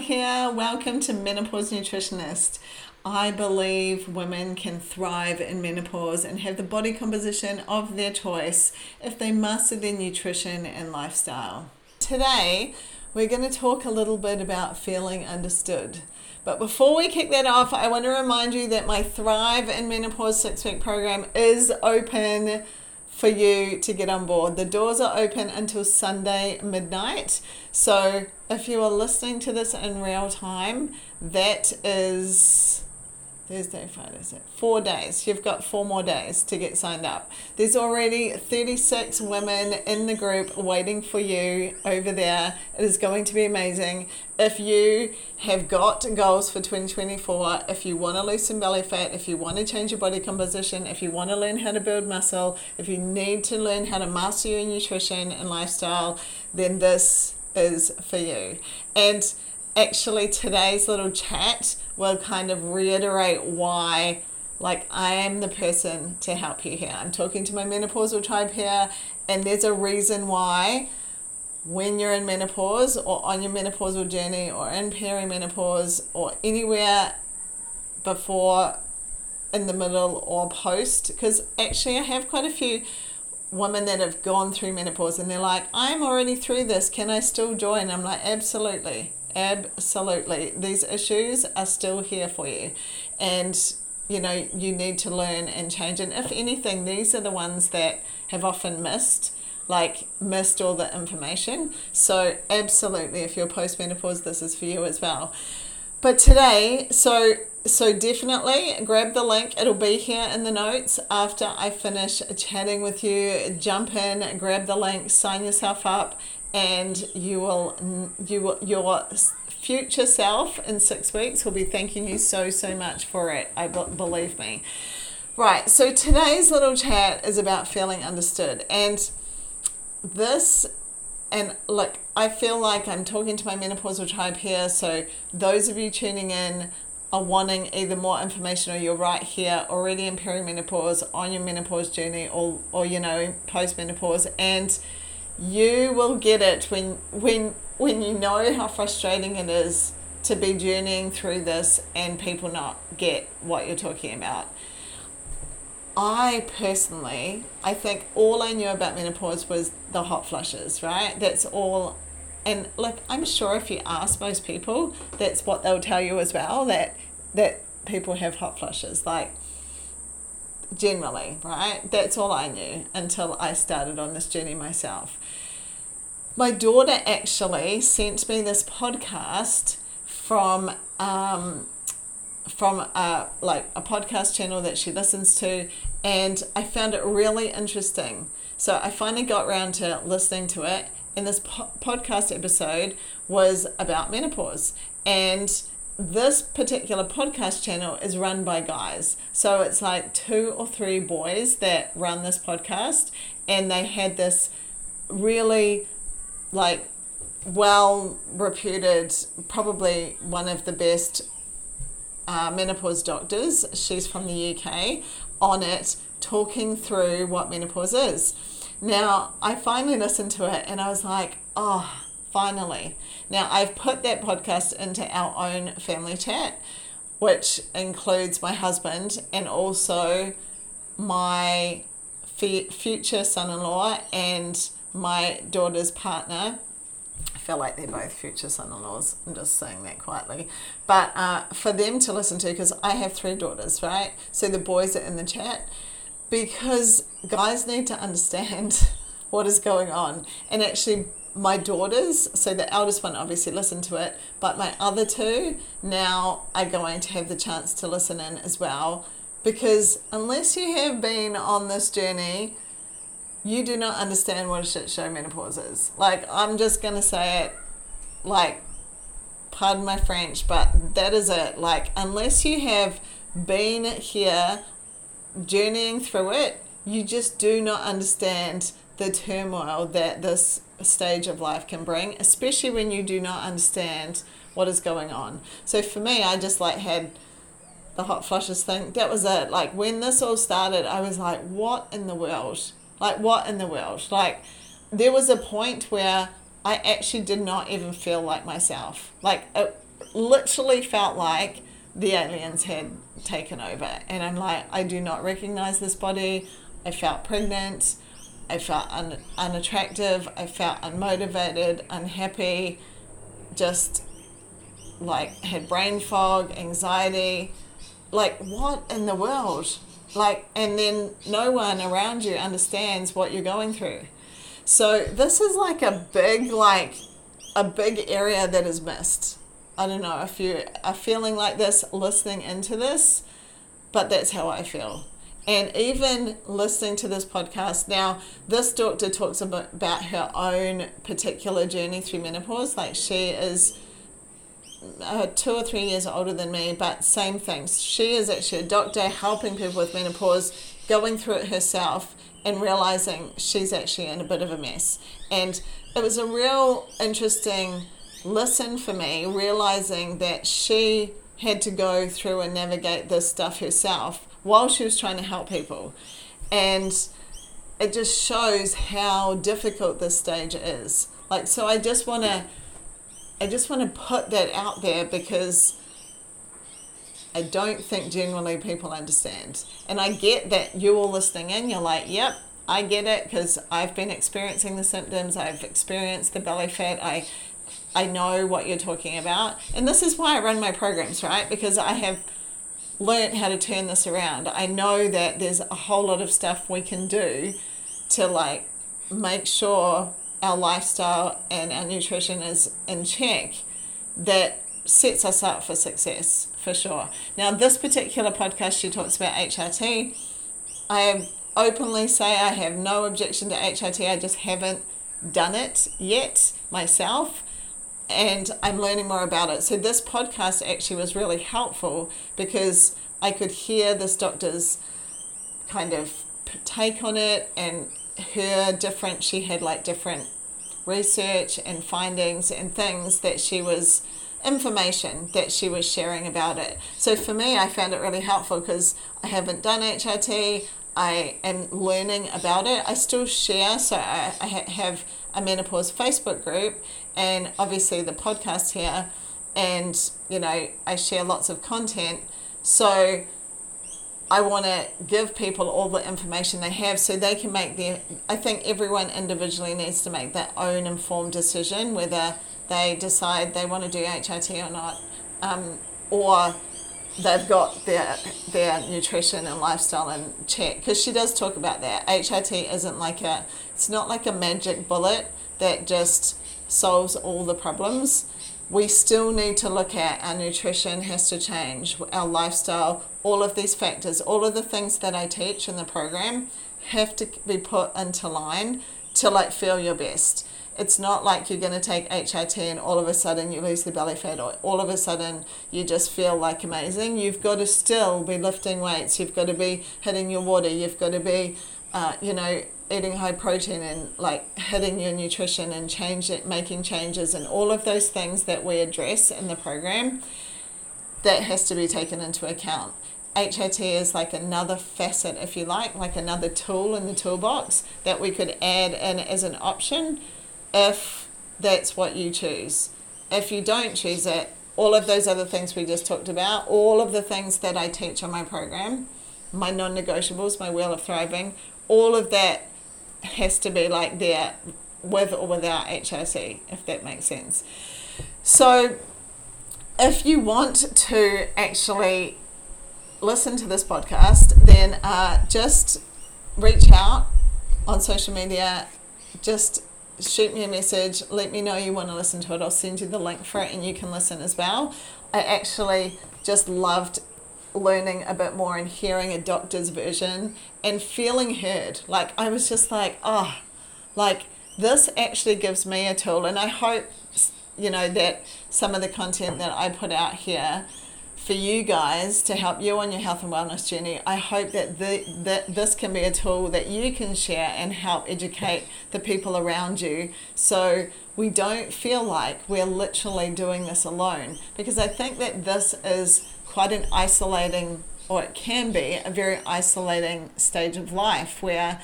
here. Welcome to Menopause Nutritionist. I believe women can thrive in menopause and have the body composition of their choice if they master their nutrition and lifestyle. Today, we're going to talk a little bit about feeling understood. But before we kick that off, I want to remind you that my Thrive in Menopause six week program is open for you to get on board. The doors are open until Sunday midnight. So if you are listening to this in real time, that is Thursday, Friday, Saturday, four days. You've got four more days to get signed up. There's already 36 women in the group waiting for you over there. It is going to be amazing. If you have got goals for 2024, if you want to lose some belly fat, if you want to change your body composition, if you want to learn how to build muscle, if you need to learn how to master your nutrition and lifestyle, then this is for you. And actually today's little chat will kind of reiterate why like I am the person to help you here. I'm talking to my menopausal tribe here and there's a reason why when you're in menopause or on your menopausal journey or in perimenopause or anywhere before in the middle or post because actually I have quite a few women that have gone through menopause and they're like I'm already through this. Can I still join? I'm like absolutely Absolutely. These issues are still here for you. And, you know, you need to learn and change. And if anything, these are the ones that have often missed like missed all the information. So absolutely if you're postmenopause this is for you as well. But today, so so definitely grab the link. It'll be here in the notes after I finish chatting with you. Jump in, grab the link, sign yourself up and you will you your future self in six weeks will be thanking you so so much for it i believe me. Right so today's little chat is about feeling understood and this and look i feel like i'm talking to my menopausal tribe here so those of you tuning in are wanting either more information or you're right here already in perimenopause on your menopause journey or or you know post menopause and you will get it when when when you know how frustrating it is to be journeying through this and people not get what you're talking about. I personally, I think all I knew about menopause was the hot flushes, right? That's all. And like, I'm sure if you ask most people, that's what they'll tell you as well. That that people have hot flushes. Like, generally, right? That's all I knew until I started on this journey myself. My daughter actually sent me this podcast from um, from a, like a podcast channel that she listens to, and I found it really interesting. So I finally got around to listening to it, and this po- podcast episode was about menopause and this particular podcast channel is run by guys. So it's like two or three boys that run this podcast, and they had this really like well reputed, probably one of the best uh, menopause doctors. She's from the UK on it, talking through what menopause is. Now, I finally listened to it and I was like, oh, finally. Now, I've put that podcast into our own family chat, which includes my husband and also my future son in law and my daughter's partner. I feel like they're both future son in laws. I'm just saying that quietly. But uh, for them to listen to, because I have three daughters, right? So the boys are in the chat because guys need to understand what is going on. And actually, my daughters, so the eldest one obviously listened to it, but my other two now are going to have the chance to listen in as well. Because unless you have been on this journey, you do not understand what a shit show menopause is. Like, I'm just going to say it, like, pardon my French, but that is it. Like, unless you have been here journeying through it, you just do not understand the turmoil that this stage of life can bring, especially when you do not understand what is going on. So for me, I just like had the hot flushes thing. That was it. Like when this all started, I was like, what in the world? Like, what in the world? Like, there was a point where I actually did not even feel like myself. Like, it, literally felt like the aliens had taken over. And I'm like, I do not recognize this body. I felt pregnant. I felt un- unattractive. I felt unmotivated, unhappy, just like had brain fog, anxiety. Like, what in the world? Like, and then no one around you understands what you're going through. So, this is like a big, like, a big area that is missed. I don't know if you are feeling like this listening into this, but that's how I feel. And even listening to this podcast now, this doctor talks about, her own particular journey through menopause. Like she is uh, two or three years older than me, but same things. She is actually a doctor helping people with menopause, going through it herself, and realizing she's actually in a bit of a mess. And it was a real interesting listen for me, realizing that she had to go through and navigate this stuff herself while she was trying to help people. And it just shows how difficult this stage is. Like, so I just want to I just want to put that out there because I don't think generally people understand. And I get that you all listening in, you're like, yep, I get it because I've been experiencing the symptoms, I've experienced the belly fat, I I know what you're talking about. And this is why I run my programs, right? Because I have learned how to turn this around. I know that there's a whole lot of stuff we can do to like make sure our lifestyle and our nutrition is in check that sets us up for success for sure. Now, this particular podcast, she talks about HRT. I openly say I have no objection to HRT, I just haven't done it yet myself. And I'm learning more about it. So, this podcast actually was really helpful because I could hear this doctor's kind of take on it and her different she had like different research and findings and things that she was information that she was sharing about it. So for me i found it really helpful because i haven't done hrt i am learning about it. I still share so i, I have a menopause facebook group and obviously the podcast here and you know i share lots of content. So I want to give people all the information they have so they can make their. I think everyone individually needs to make their own informed decision whether they decide they want to do HRT or not, um, or they've got their their nutrition and lifestyle in check. Because she does talk about that. HRT isn't like a. It's not like a magic bullet that just solves all the problems we still need to look at our nutrition has to change, our lifestyle, all of these factors, all of the things that I teach in the program have to be put into line to like feel your best. It's not like you're going to take HRT and all of a sudden you lose the belly fat or all of a sudden you just feel like amazing. You've got to still be lifting weights. You've got to be hitting your water. You've got to be, uh, you know, eating high protein and like hitting your nutrition and change it, making changes and all of those things that we address in the program that has to be taken into account. HRT is like another facet, if you like, like another tool in the toolbox that we could add in as an option if that's what you choose. If you don't choose it, all of those other things we just talked about, all of the things that I teach on my program, my non negotiables, my Wheel of Thriving, all of that has to be like there with or without HRT, if that makes sense. So, if you want to actually listen to this podcast, then uh, just reach out on social media. Just shoot me a message. Let me know you want to listen to it. I'll send you the link for it and you can listen as well. I actually just loved learning a bit more and hearing a doctor's version and feeling heard. Like I was just like, oh, like this actually gives me a tool, and I hope you know that some of the content that I put out here for you guys to help you on your health and wellness journey. I hope that the, that this can be a tool that you can share and help educate the people around you so we don't feel like we're literally doing this alone because I think that this is quite an isolating, or it can be a very isolating stage of life where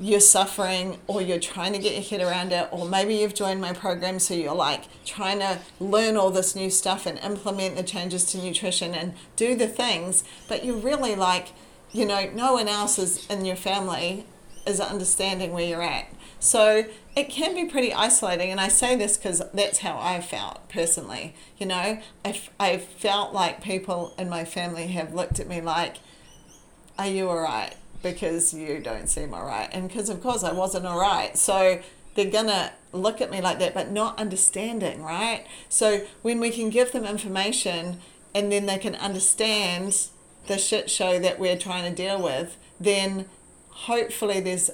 you're suffering or you're trying to get your head around it or maybe you've joined my program so you're like trying to learn all this new stuff and implement the changes to nutrition and do the things but you're really like you know no one else is in your family is understanding where you're at. So it can be pretty isolating and i say this because that's how i felt personally you know I, I felt like people in my family have looked at me like are you all right because you don't seem all right. And because, of course, I wasn't all right. So they're to look at me like that, but not understanding, right? So when we can give them information and then they can understand the shit show that we're trying to deal with, then hopefully there's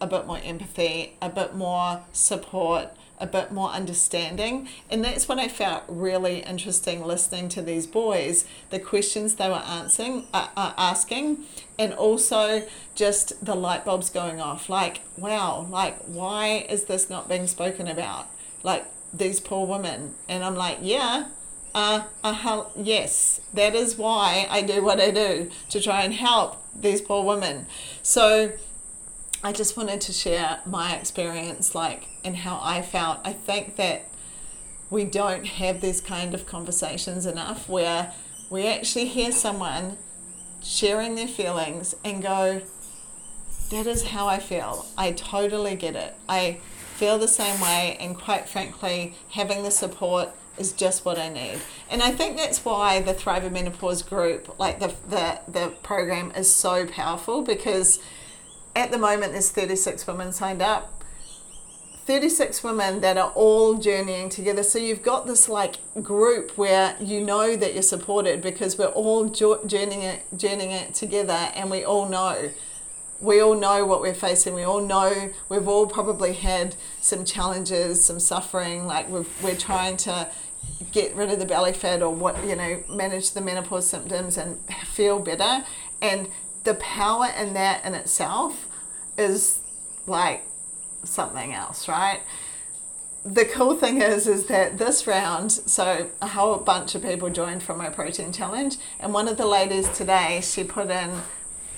a bit more empathy, a bit more support, a bit more understanding. And that's what I felt really interesting listening to these boys, the questions they were answering, uh, uh, asking, and also just the light bulbs going off. Like, wow, like, why is this not being spoken about? Like, these poor women. And I'm like, yeah, uh, uh, yes, that is why I do what I do to try and help these poor women. So, I just wanted to share my experience, like, and how I felt. I think that we don't have these kind of conversations enough where we actually hear someone sharing their feelings and go, that is how I feel. I totally get it. I feel the same way, and quite frankly, having the support is just what I need. And I think that's why the Thrive Menopause group, like the, the, the program, is so powerful because at the moment there's 36 women signed up. 36 women that are all journeying together. So you've got this like group where you know that you're supported because we're all journeying it, journeying it together and we all know. We all know what we're facing. We all know we've all probably had some challenges some suffering like we we're trying to get rid of the belly fat or what you know manage the menopause symptoms and feel better. And the power in that in itself is like something else, right? The cool thing is, is that this round, so a whole bunch of people joined from my protein challenge, and one of the ladies today, she put in,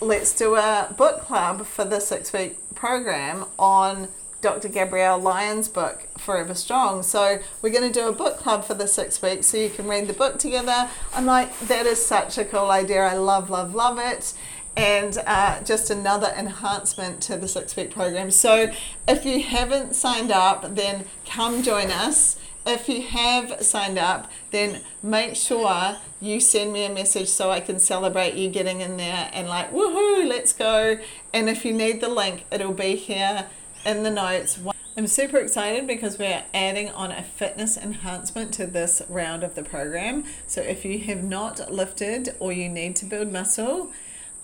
let's do a book club for the six week program on Dr. Gabrielle Lyons' book, Forever Strong. So we're going to do a book club for the six weeks so you can read the book together. I'm like, that is such a cool idea. I love, love, love it and uh, just another enhancement to the six week program. So, if you haven't signed up, then come join us. If you have signed up, then make sure you send me a message so I can celebrate you getting in there and, like, woohoo, let's go. And if you need the link, it'll be here in the notes. I'm super excited because we're adding on a fitness enhancement to this round of the program. So, if you have not lifted or you need to build muscle,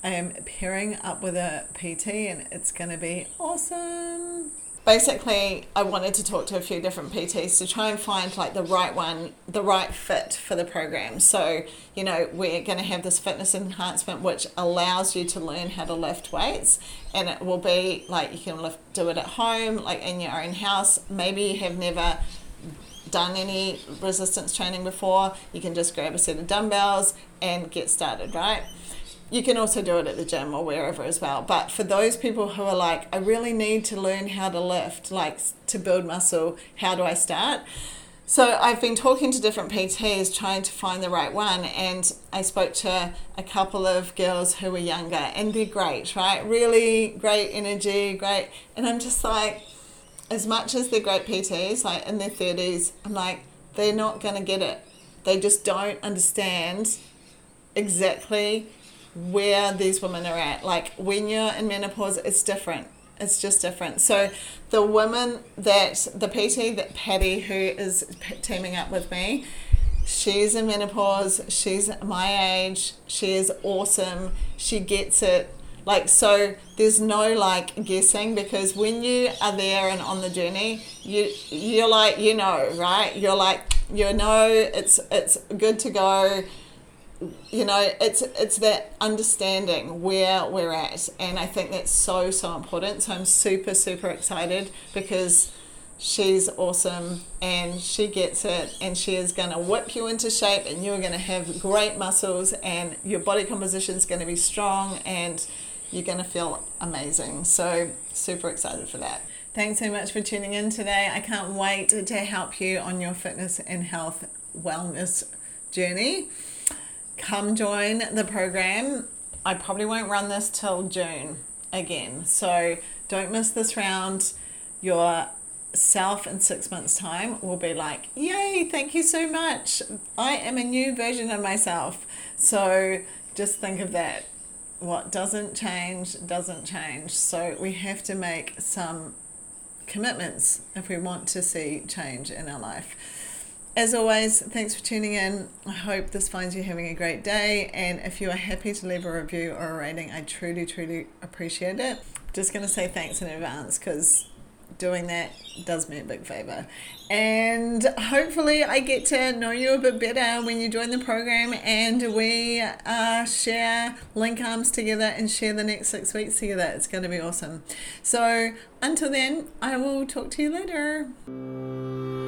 I am pairing up with a PT and it's going to be awesome. Basically, I wanted to talk to a few different PTs to try and find like the right one, the right fit for the program. So, you know, we're going to have this fitness enhancement which allows you to learn how to lift weights and it will be like you can lift do it at home, like in your own house. Maybe you have never done any resistance training before, you can just grab a set of dumbbells and get started, right? You can also do it at the gym or wherever as well. But for those people who are like, I really need to learn how to lift, like to build muscle, how do I start? So I've been talking to different PTs trying to find the right one, and I spoke to a couple of girls who were younger, and they're great, right? Really great energy, great. And I'm just like, as much as they're great PTs, like in their 30s, I'm like, they're not going to get it. They just don't understand exactly where these women are at. Like when you're in menopause, it's different. It's just different. So the women that the PT that Patty who is teaming up with me, she's in menopause. She's my age. She is awesome. She gets it. Like so, there's no like guessing because when you are there and on the journey, you you're like you know right. You're like you know it's it's good to go you know it's it's that understanding where we're at and i think that's so so important so i'm super super excited because she's awesome and she gets it and she is going to whip you into shape and you're going to have great muscles and your body composition is going to be strong and you're going to feel amazing. So, super excited for that. Thanks so much for tuning in today. I can't wait to help you on your fitness and health wellness journey. Come join the program. I probably won't run this till June again. So don't miss this round. Your self in six months' time will be like, Yay, thank you so much. I am a new version of myself. So just think of that. What doesn't change doesn't change. So we have to make some commitments if we want to see change in our life. As always, thanks for tuning in. I hope this finds you having a great day. And if you are happy to leave a review or a rating, I truly, truly appreciate it. Just going to say thanks in advance because doing that does me a big favor. And hopefully, I get to know you a bit better when you join the program and we uh, share link arms together and share the next six weeks together. It's going to be awesome. So, until then, I will talk to you later.